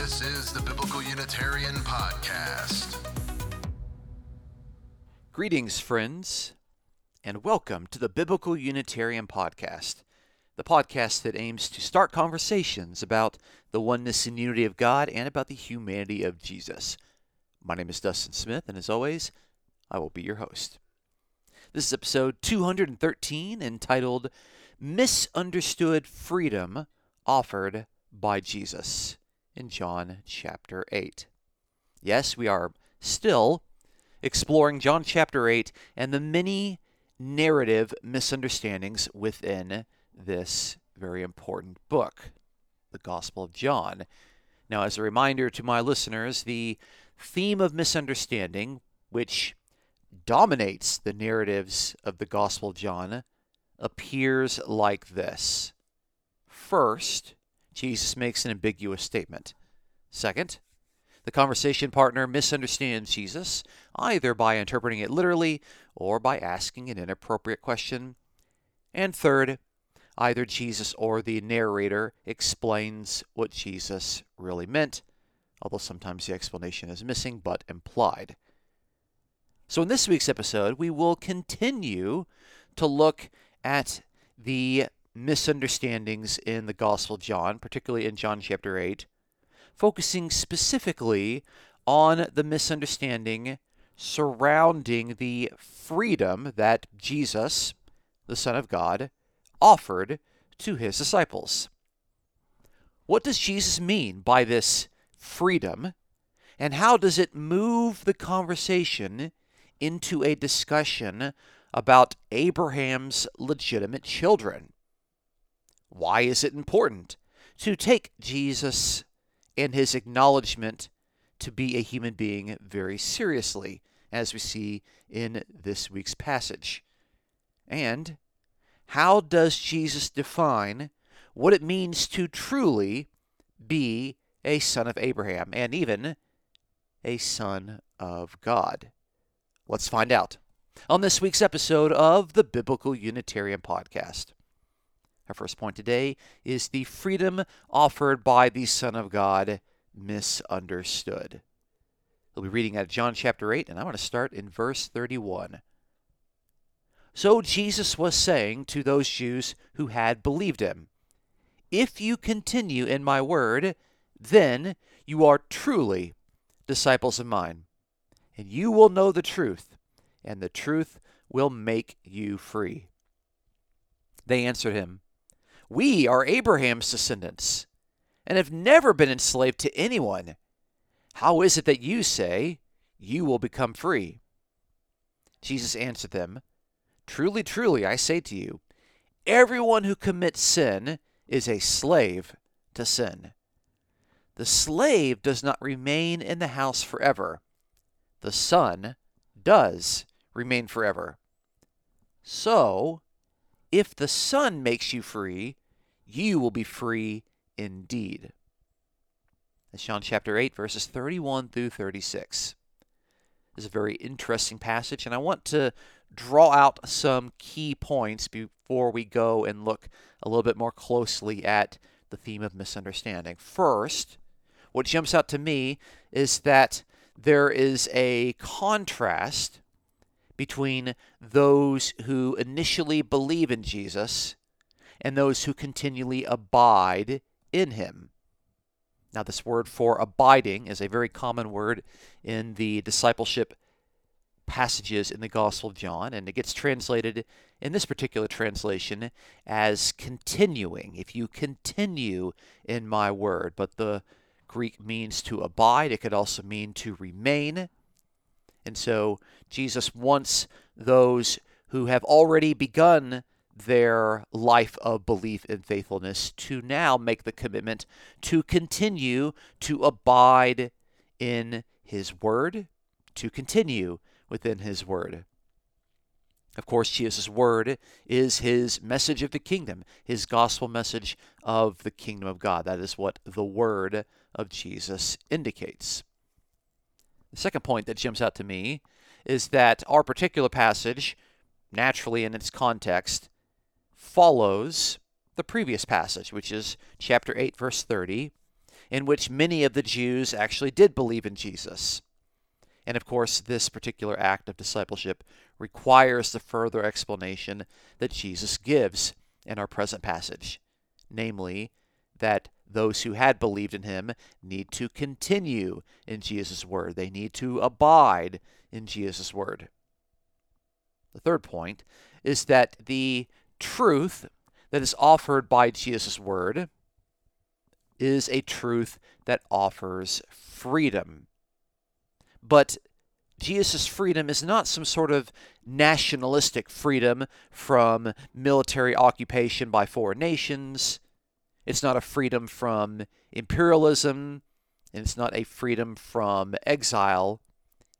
This is the Biblical Unitarian Podcast. Greetings, friends, and welcome to the Biblical Unitarian Podcast, the podcast that aims to start conversations about the oneness and unity of God and about the humanity of Jesus. My name is Dustin Smith, and as always, I will be your host. This is episode 213 entitled Misunderstood Freedom Offered by Jesus in John chapter 8. Yes, we are still exploring John chapter 8 and the many narrative misunderstandings within this very important book, the Gospel of John. Now, as a reminder to my listeners, the theme of misunderstanding, which dominates the narratives of the Gospel of John, appears like this. First, Jesus makes an ambiguous statement. Second, the conversation partner misunderstands Jesus, either by interpreting it literally or by asking an inappropriate question. And third, either Jesus or the narrator explains what Jesus really meant, although sometimes the explanation is missing but implied. So, in this week's episode, we will continue to look at the misunderstandings in the Gospel of John, particularly in John chapter 8, focusing specifically on the misunderstanding surrounding the freedom that Jesus, the Son of God, offered to his disciples. What does Jesus mean by this freedom, and how does it move the conversation into a discussion about Abraham's legitimate children? Why is it important to take Jesus and his acknowledgement to be a human being very seriously, as we see in this week's passage? And how does Jesus define what it means to truly be a son of Abraham and even a son of God? Let's find out on this week's episode of the Biblical Unitarian Podcast. Our first point today is the freedom offered by the Son of God misunderstood. We'll be reading out of John chapter 8, and I want to start in verse 31. So Jesus was saying to those Jews who had believed him, If you continue in my word, then you are truly disciples of mine, and you will know the truth, and the truth will make you free. They answered him, we are Abraham's descendants and have never been enslaved to anyone. How is it that you say, You will become free? Jesus answered them, Truly, truly, I say to you, everyone who commits sin is a slave to sin. The slave does not remain in the house forever, the son does remain forever. So, if the Son makes you free, you will be free indeed. That's John chapter 8, verses 31 through 36. This is a very interesting passage, and I want to draw out some key points before we go and look a little bit more closely at the theme of misunderstanding. First, what jumps out to me is that there is a contrast between those who initially believe in Jesus and those who continually abide in him. Now, this word for abiding is a very common word in the discipleship passages in the Gospel of John, and it gets translated in this particular translation as continuing. If you continue in my word, but the Greek means to abide, it could also mean to remain. And so Jesus wants those who have already begun their life of belief and faithfulness to now make the commitment to continue to abide in His Word, to continue within His Word. Of course, Jesus' Word is His message of the kingdom, His gospel message of the kingdom of God. That is what the Word of Jesus indicates. The second point that jumps out to me is that our particular passage, naturally in its context, follows the previous passage, which is chapter 8, verse 30. in which many of the Jews actually did believe in Jesus. And of course, this particular act of discipleship requires the further explanation that Jesus gives in our present passage, namely, that those who had believed in him need to continue in Jesus' word. They need to abide in Jesus' word. The third point is that the truth that is offered by Jesus' word is a truth that offers freedom. But Jesus' freedom is not some sort of nationalistic freedom from military occupation by foreign nations. It's not a freedom from imperialism, and it's not a freedom from exile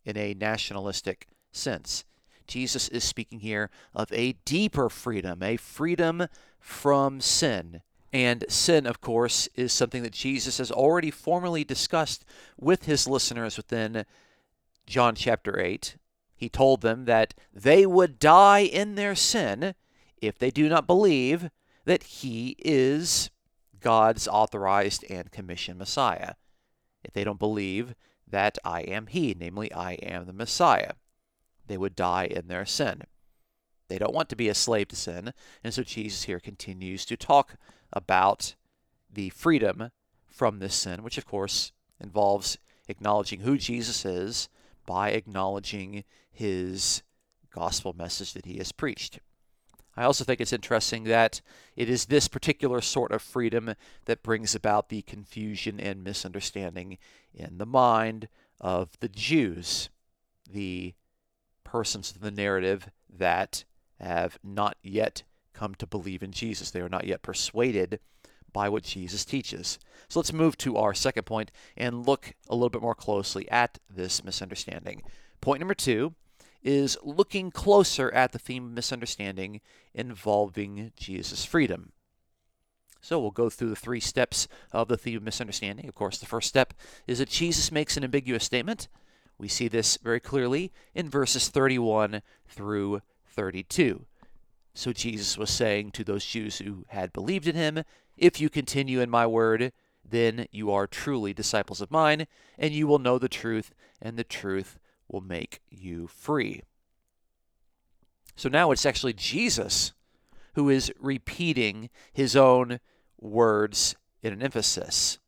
in a nationalistic sense. Jesus is speaking here of a deeper freedom, a freedom from sin. And sin, of course, is something that Jesus has already formally discussed with his listeners within John chapter 8. He told them that they would die in their sin if they do not believe that he is God's authorized and commissioned Messiah. If they don't believe that I am he, namely, I am the Messiah they would die in their sin. They don't want to be a slave to sin, and so Jesus here continues to talk about the freedom from this sin, which of course involves acknowledging who Jesus is by acknowledging his gospel message that he has preached. I also think it's interesting that it is this particular sort of freedom that brings about the confusion and misunderstanding in the mind of the Jews. The persons of the narrative that have not yet come to believe in Jesus. They are not yet persuaded by what Jesus teaches. So let's move to our second point and look a little bit more closely at this misunderstanding. Point number two is looking closer at the theme of misunderstanding involving Jesus' freedom. So we'll go through the three steps of the theme of misunderstanding. Of course, the first step is that Jesus makes an ambiguous statement. We see this very clearly in verses 31 through 32. So Jesus was saying to those Jews who had believed in him, If you continue in my word, then you are truly disciples of mine, and you will know the truth, and the truth will make you free. So now it's actually Jesus who is repeating his own words in an emphasis.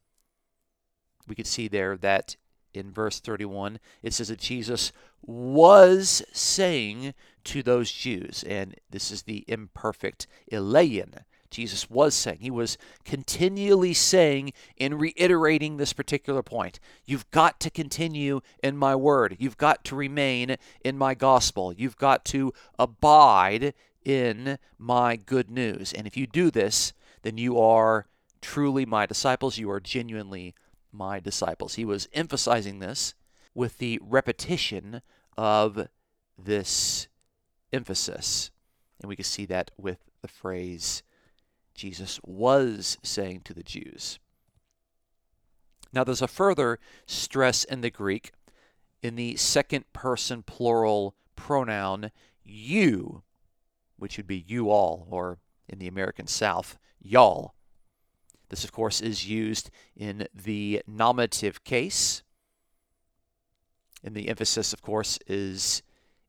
We could see there that in verse 31, it says that Jesus was saying to those Jews, and this is the imperfect elegen. Jesus was saying, he was continually saying and reiterating this particular point. You've got to continue in my word. You've got to remain in my gospel. You've got to abide in my good news. And if you do this, then you are truly my disciples. You are genuinely my disciples. He was emphasizing this with the repetition of this emphasis. And we can see that with the phrase Jesus was saying to the Jews. Now, there's a further stress in the Greek in the second person plural pronoun you, which would be you all, or in the American South, y'all. This, of course, is used in the nominative case. And the emphasis, of course, is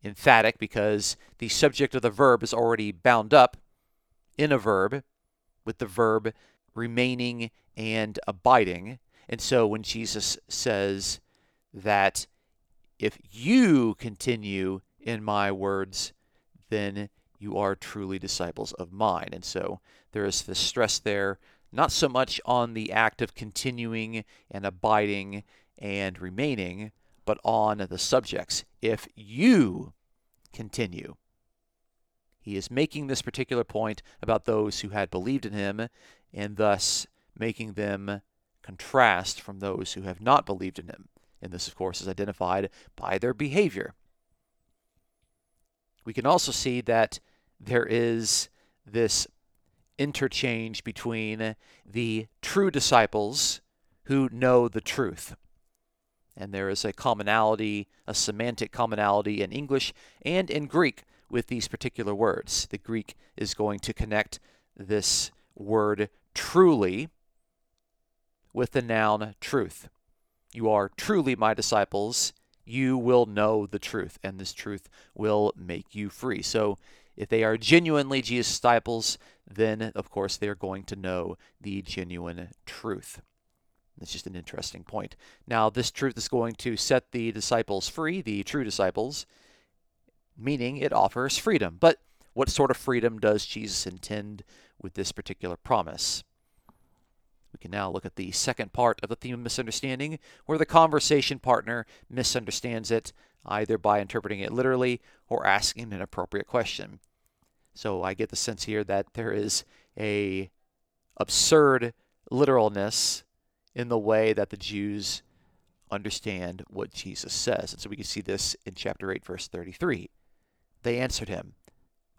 emphatic because the subject of the verb is already bound up in a verb with the verb remaining and abiding. And so when Jesus says that if you continue in my words, then you are truly disciples of mine. And so there is the stress there not so much on the act of continuing and abiding and remaining, but on the subjects. If you continue, he is making this particular point about those who had believed in him and thus making them contrast from those who have not believed in him. And this, of course, is identified by their behavior. We can also see that there is this interchange between the true disciples who know the truth. And there is a commonality, a semantic commonality in English and in Greek with these particular words. The Greek is going to connect this word truly with the noun truth. You are truly my disciples. You will know the truth, and this truth will make you free. So, if they are genuinely Jesus' disciples, then of course they're going to know the genuine truth. That's just an interesting point. Now, this truth is going to set the disciples free, the true disciples, meaning it offers freedom. But what sort of freedom does Jesus intend with this particular promise? We can now look at the second part of the theme of misunderstanding, where the conversation partner misunderstands it, either by interpreting it literally or asking an appropriate question. So I get the sense here that there is a absurd literalness in the way that the Jews understand what Jesus says. And so we can see this in chapter 8, verse 33. They answered him,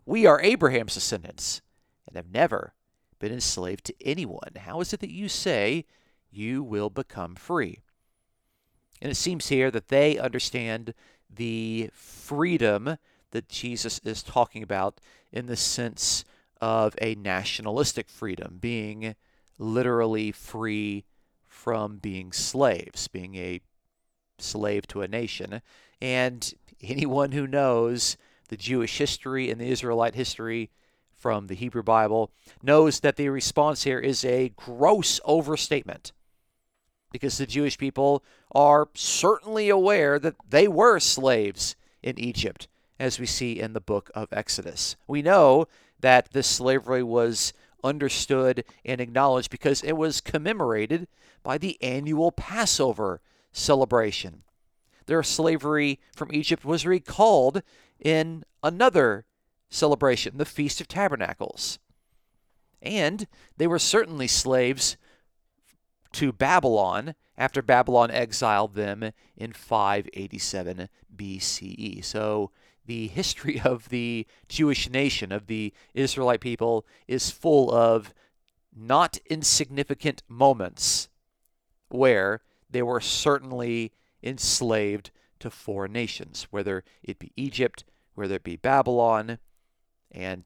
We are Abraham's descendants and have never been enslaved to anyone. How is it that you say you will become free? And it seems here that they understand the freedom that Jesus is talking about in the sense of a nationalistic freedom, being literally free from being slaves, being a slave to a nation. And anyone who knows the Jewish history and the Israelite history from the Hebrew Bible knows that the response here is a gross overstatement because the Jewish people are certainly aware that they were slaves in Egypt, as we see in the book of Exodus. We know that this slavery was understood and acknowledged because it was commemorated by the annual Passover celebration. Their slavery from Egypt was recalled in another celebration, the Feast of Tabernacles. And they were certainly slaves to Babylon after Babylon exiled them in 587 BCE. So the history of the Jewish nation, of the Israelite people, is full of not insignificant moments where they were certainly enslaved to foreign nations, whether it be Egypt, whether it be Babylon. And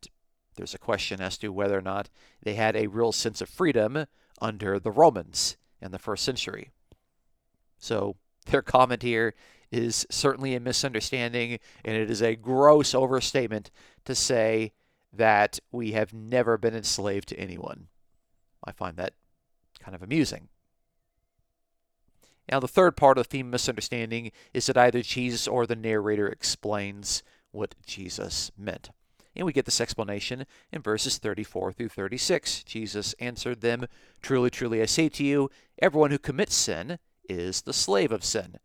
there's a question as to whether or not they had a real sense of freedom under the Romans in the first century. So their comment here is certainly a misunderstanding, and it is a gross overstatement to say that we have never been enslaved to anyone. I find that kind of amusing. Now, the third part of the theme misunderstanding is that either Jesus or the narrator explains what Jesus meant. And we get this explanation in verses 34 through 36. Jesus answered them, Truly, truly, I say to you, everyone who commits sin is the slave of sin.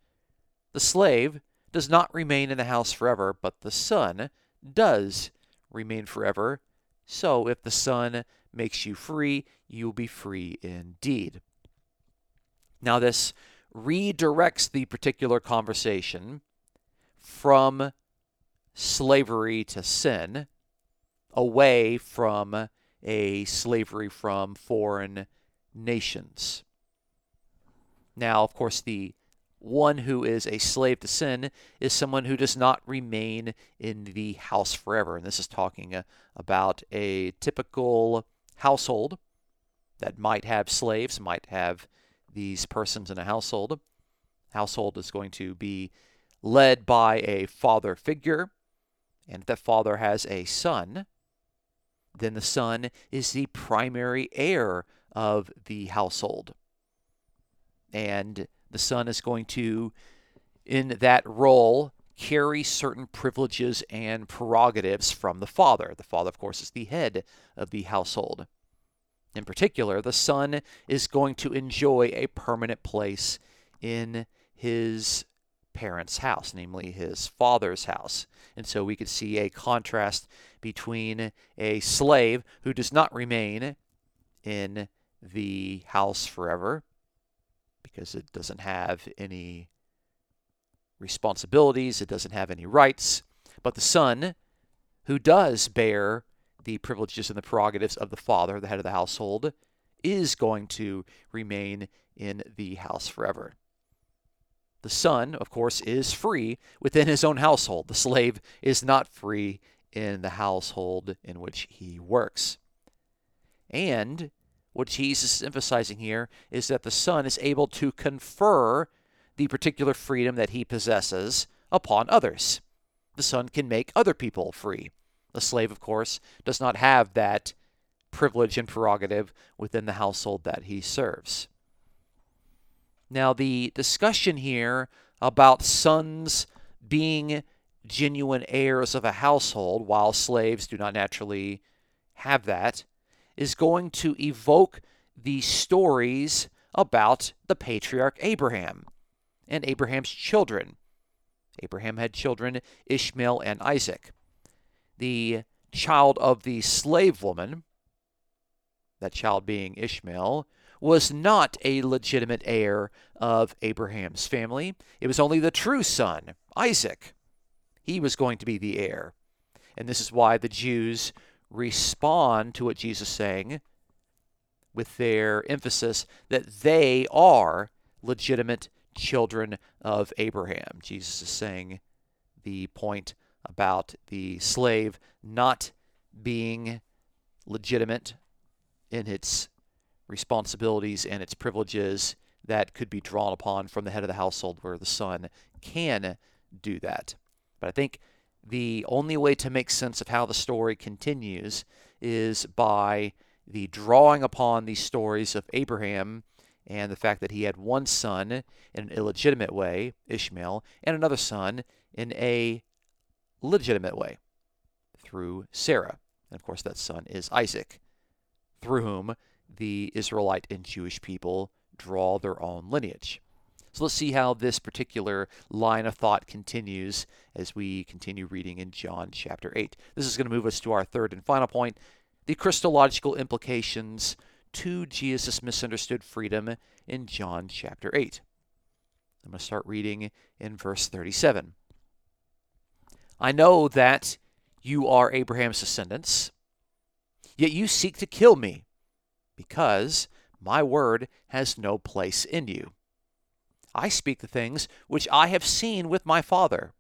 The slave does not remain in the house forever, but the son does remain forever. So if the son makes you free, you will be free indeed. Now, this redirects the particular conversation from slavery to sin away from a slavery from foreign nations. Now, of course, the one who is a slave to sin is someone who does not remain in the house forever. And this is talking uh, about a typical household that might have slaves, might have these persons in a household. Household is going to be led by a father figure, and if that father has a son, then the son is the primary heir of the household. And the son is going to, in that role, carry certain privileges and prerogatives from the father. The father, of course, is the head of the household. In particular, the son is going to enjoy a permanent place in his parents' house, namely his father's house. And so we could see a contrast between a slave who does not remain in the house forever because it doesn't have any responsibilities, it doesn't have any rights, but the son who does bear the privileges and the prerogatives of the father, the head of the household, is going to remain in the house forever. The son, of course, is free within his own household. The slave is not free in the household in which he works. And what Jesus is emphasizing here is that the Son is able to confer the particular freedom that he possesses upon others. The Son can make other people free. The slave, of course, does not have that privilege and prerogative within the household that he serves. Now, the discussion here about sons being genuine heirs of a household, while slaves do not naturally have that, is going to evoke the stories about the patriarch Abraham and Abraham's children. Abraham had children, Ishmael and Isaac. The child of the slave woman, that child being Ishmael, was not a legitimate heir of Abraham's family. It was only the true son, Isaac. He was going to be the heir. And this is why the Jews respond to what Jesus is saying with their emphasis that they are legitimate children of Abraham. Jesus is saying the point about the slave not being legitimate in its responsibilities and its privileges that could be drawn upon from the head of the household, where the son can do that. But I think the only way to make sense of how the story continues is by the drawing upon these stories of Abraham and the fact that he had one son in an illegitimate way, Ishmael, and another son in a legitimate way through Sarah. And of course, that son is Isaac, through whom the Israelite and Jewish people draw their own lineage. So let's see how this particular line of thought continues as we continue reading in John chapter 8. This is going to move us to our third and final point the Christological implications to Jesus' misunderstood freedom in John chapter 8. I'm going to start reading in verse 37. I know that you are Abraham's descendants, yet you seek to kill me, because my word has no place in you. I speak the things which I have seen with my Father.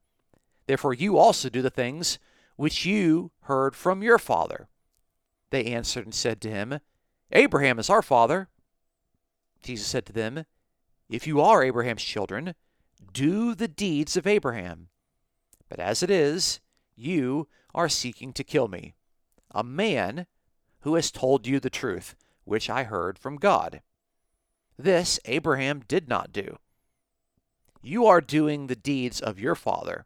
Therefore, you also do the things which you heard from your father. They answered and said to him, Abraham is our father. Jesus said to them, If you are Abraham's children, do the deeds of Abraham. But as it is, you are seeking to kill me, a man who has told you the truth, which I heard from God. This Abraham did not do. You are doing the deeds of your father.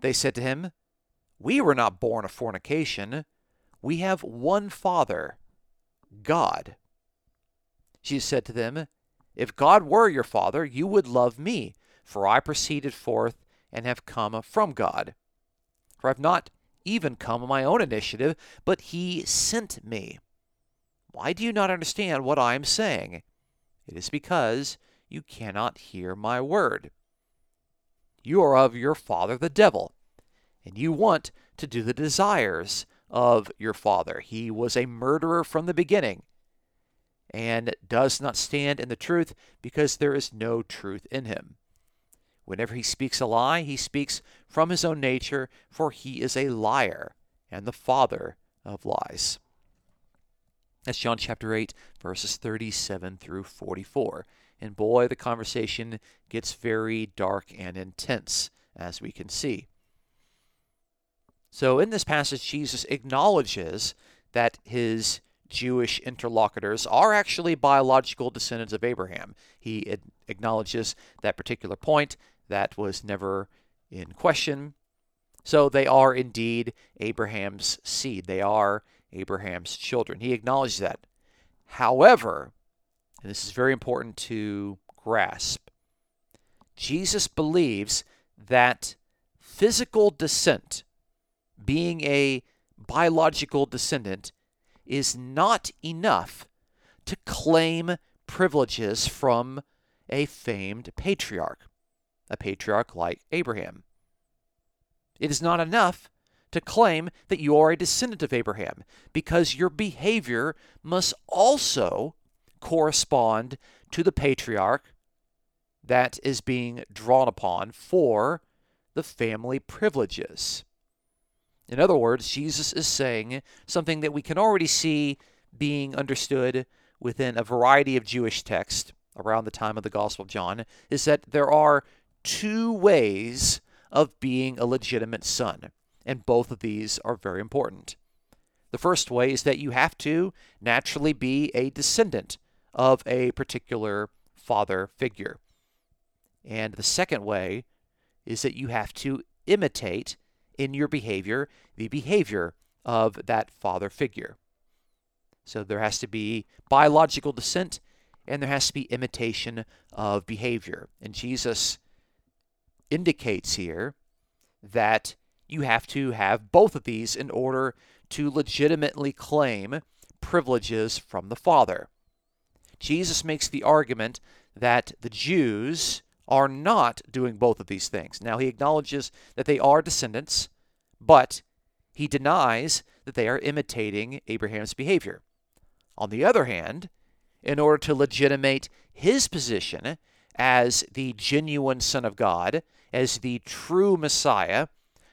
They said to him, We were not born of fornication. We have one Father, God. Jesus said to them, If God were your Father, you would love me, for I proceeded forth and have come from God. For I have not even come on my own initiative, but He sent me. Why do you not understand what I am saying? It is because you cannot hear my word. You are of your father the devil, and you want to do the desires of your father. He was a murderer from the beginning and does not stand in the truth because there is no truth in him. Whenever he speaks a lie, he speaks from his own nature, for he is a liar and the father of lies. That's John chapter 8, verses 37 through 44. And boy, the conversation gets very dark and intense, as we can see. So, in this passage, Jesus acknowledges that his Jewish interlocutors are actually biological descendants of Abraham. He acknowledges that particular point that was never in question. So, they are indeed Abraham's seed, they are Abraham's children. He acknowledges that. However, and this is very important to grasp, Jesus believes that physical descent, being a biological descendant, is not enough to claim privileges from a famed patriarch, a patriarch like Abraham. It is not enough to claim that you are a descendant of Abraham because your behavior must also correspond to the patriarch that is being drawn upon for the family privileges. In other words, Jesus is saying something that we can already see being understood within a variety of Jewish texts around the time of the Gospel of John is that there are two ways of being a legitimate son, and both of these are very important. The first way is that you have to naturally be a descendant of a particular father figure. And the second way is that you have to imitate in your behavior the behavior of that father figure. So there has to be biological descent and there has to be imitation of behavior. And Jesus indicates here that you have to have both of these in order to legitimately claim privileges from the Father. Jesus makes the argument that the Jews are not doing both of these things. Now, he acknowledges that they are descendants, but he denies that they are imitating Abraham's behavior. On the other hand, in order to legitimate his position as the genuine Son of God, as the true Messiah,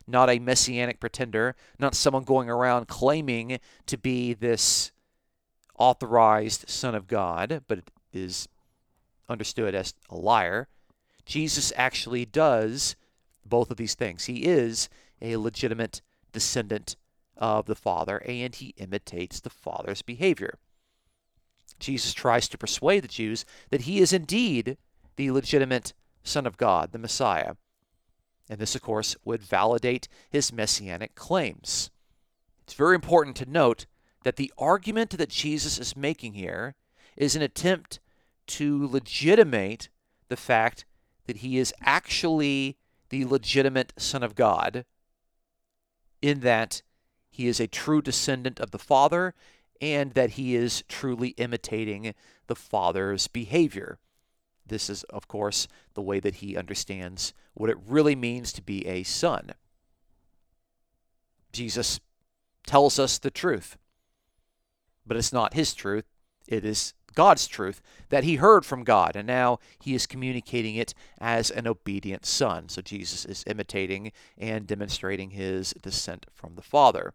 not a messianic pretender, not someone going around claiming to be this authorized Son of God, but is understood as a liar. Jesus actually does both of these things. He is a legitimate descendant of the Father, and he imitates the Father's behavior. Jesus tries to persuade the Jews that he is indeed the legitimate Son of God, the Messiah. And this, of course, would validate his messianic claims. It's very important to note that the argument that Jesus is making here is an attempt to legitimate the fact that he is actually the legitimate Son of God, in that he is a true descendant of the Father and that he is truly imitating the Father's behavior. This is, of course, the way that he understands what it really means to be a son. Jesus tells us the truth, but it's not his truth, it is God's truth that he heard from God, and now he is communicating it as an obedient son. So Jesus is imitating and demonstrating his descent from the Father.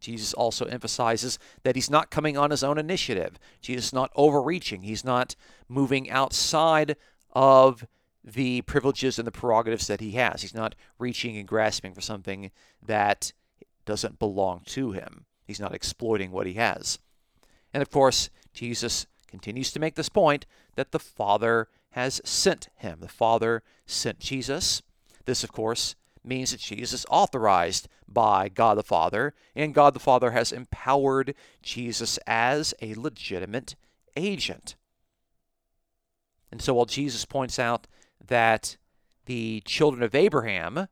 Jesus also emphasizes that he's not coming on his own initiative. Jesus is not overreaching. He's not moving outside of the privileges and the prerogatives that he has. He's not reaching and grasping for something that doesn't belong to him. He's not exploiting what he has. And of course, Jesus continues to make this point that the Father has sent him. The Father sent Jesus. This, of course, means that Jesus is authorized by God the Father, and God the Father has empowered Jesus as a legitimate agent. And so while Jesus points out that the children of Abraham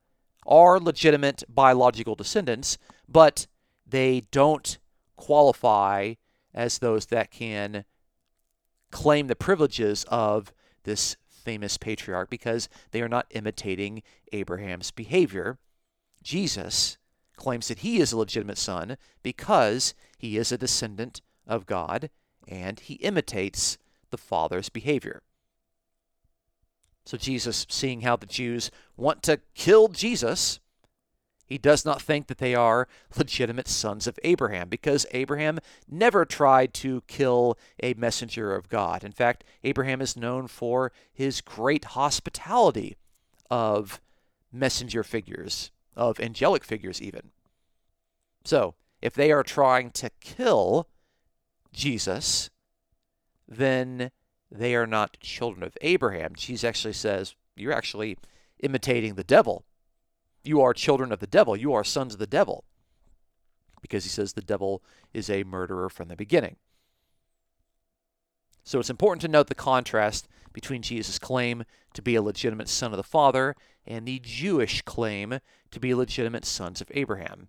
are legitimate biological descendants, but they don't qualify as those that can claim the privileges of this famous patriarch because they are not imitating Abraham's behavior. Jesus claims that he is a legitimate son because he is a descendant of God and he imitates the Father's behavior. So, Jesus, seeing how the Jews want to kill Jesus, he does not think that they are legitimate sons of Abraham because Abraham never tried to kill a messenger of God. In fact, Abraham is known for his great hospitality of messenger figures, of angelic figures, even. So, if they are trying to kill Jesus, then they are not children of Abraham. Jesus actually says, You're actually imitating the devil. You are children of the devil. You are sons of the devil. Because he says the devil is a murderer from the beginning. So it's important to note the contrast between Jesus' claim to be a legitimate son of the Father and the Jewish claim to be legitimate sons of Abraham.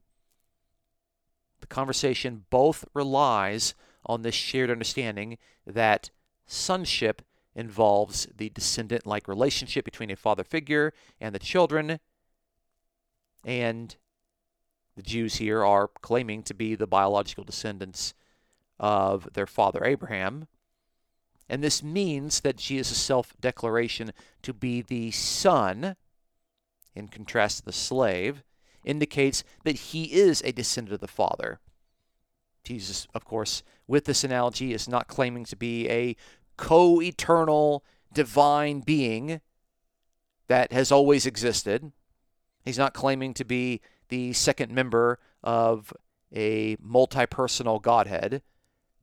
The conversation both relies on this shared understanding that sonship involves the descendant like relationship between a father figure and the children. And the Jews here are claiming to be the biological descendants of their father Abraham. And this means that Jesus' self declaration to be the son, in contrast to the slave, indicates that he is a descendant of the father. Jesus, of course, with this analogy, is not claiming to be a co eternal divine being that has always existed. He's not claiming to be the second member of a multi personal Godhead.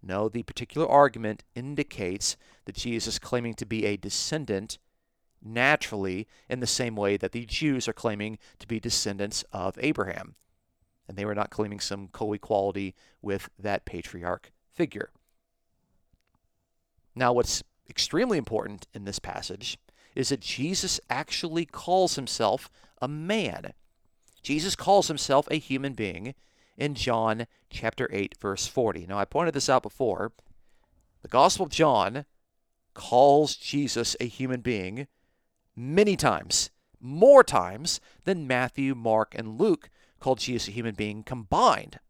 No, the particular argument indicates that Jesus is claiming to be a descendant naturally in the same way that the Jews are claiming to be descendants of Abraham. And they were not claiming some co equality with that patriarch figure. Now, what's extremely important in this passage is that Jesus actually calls himself a man. Jesus calls himself a human being in John chapter 8 verse 40. Now I pointed this out before. The Gospel of John calls Jesus a human being many times, more times than Matthew, Mark, and Luke called Jesus a human being combined.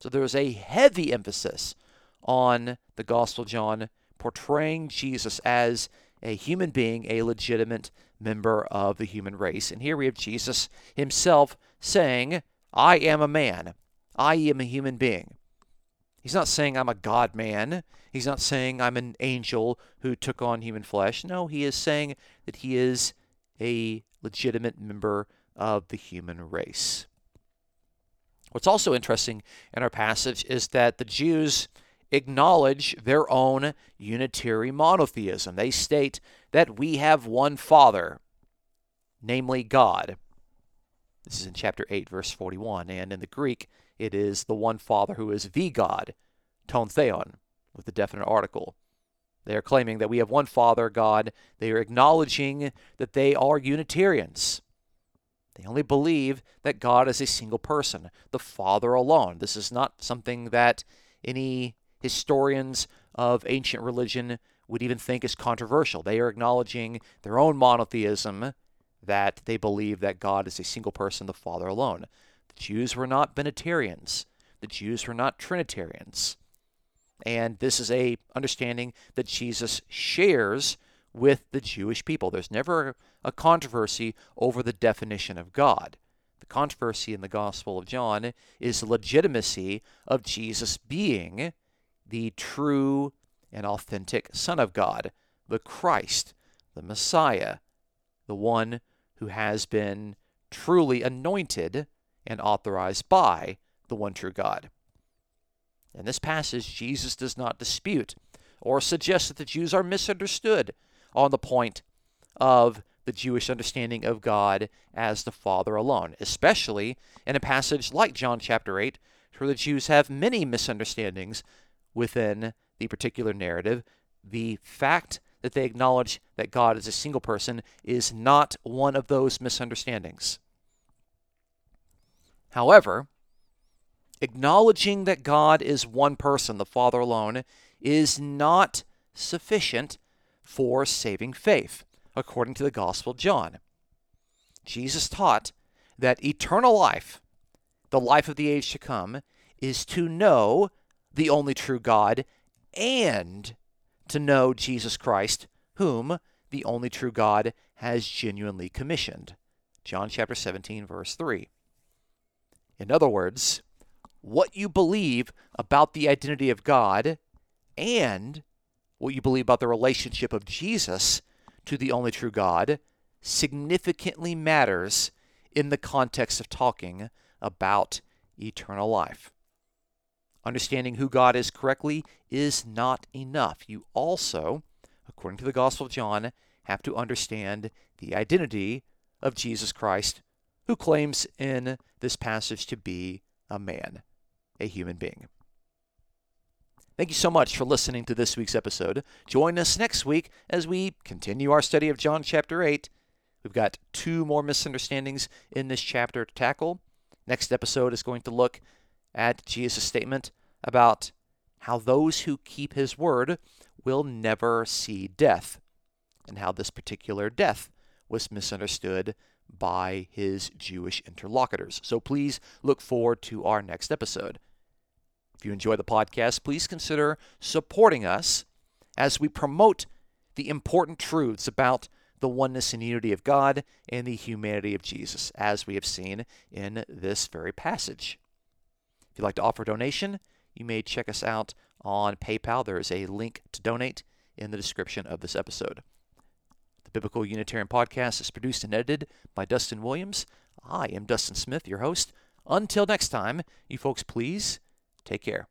So there is a heavy emphasis on the Gospel of John portraying Jesus as a human being, a legitimate member of the human race. And here we have Jesus himself saying, I am a man. I am a human being. He's not saying I'm a God man. He's not saying I'm an angel who took on human flesh. No, he is saying that he is a legitimate member of the human race. What's also interesting in our passage is that the Jews acknowledge their own unitary monotheism. They state that we have one Father, namely God. This is in chapter 8, verse 41. And in the Greek, it is the one Father who is the God, ton theon, with the definite article. They are claiming that we have one Father, God. They are acknowledging that they are Unitarians. They only believe that God is a single person, the Father alone. This is not something that any historians of ancient religion would even think is controversial. They are acknowledging their own monotheism that they believe that God is a single person, the Father alone. The Jews were not Binitarians. The Jews were not Trinitarians. And this is a understanding that Jesus shares with the Jewish people. There's never a controversy over the definition of God. The controversy in the Gospel of John is the legitimacy of Jesus being the true and authentic Son of God, the Christ, the Messiah, the one who has been truly anointed and authorized by the one true God. In this passage, Jesus does not dispute or suggest that the Jews are misunderstood on the point of the Jewish understanding of God as the Father alone, especially in a passage like John chapter 8, where the Jews have many misunderstandings within the particular narrative. The fact that they acknowledge that God is a single person is not one of those misunderstandings. However, acknowledging that God is one person, the Father alone, is not sufficient for saving faith, according to the Gospel of John. Jesus taught that eternal life, the life of the age to come, is to know the only true God and to know Jesus Christ, whom the only true God has genuinely commissioned. John chapter 17, verse 3. In other words, what you believe about the identity of God and what you believe about the relationship of Jesus to the only true God significantly matters in the context of talking about eternal life. Understanding who God is correctly is not enough. You also, according to the Gospel of John, have to understand the identity of Jesus Christ, who claims in this passage to be a man, a human being. Thank you so much for listening to this week's episode. Join us next week as we continue our study of John chapter 8. We've got two more misunderstandings in this chapter to tackle. Next episode is going to look at Jesus' statement about how those who keep his word will never see death, and how this particular death was misunderstood by his Jewish interlocutors. So please look forward to our next episode. If you enjoy the podcast, please consider supporting us as we promote the important truths about the oneness and unity of God and the humanity of Jesus, as we have seen in this very passage. If you'd like to offer a donation, you may check us out on PayPal. There is a link to donate in the description of this episode. The Biblical Unitarian Podcast is produced and edited by Dustin Williams. I am Dustin Smith, your host. Until next time, you folks, please take care.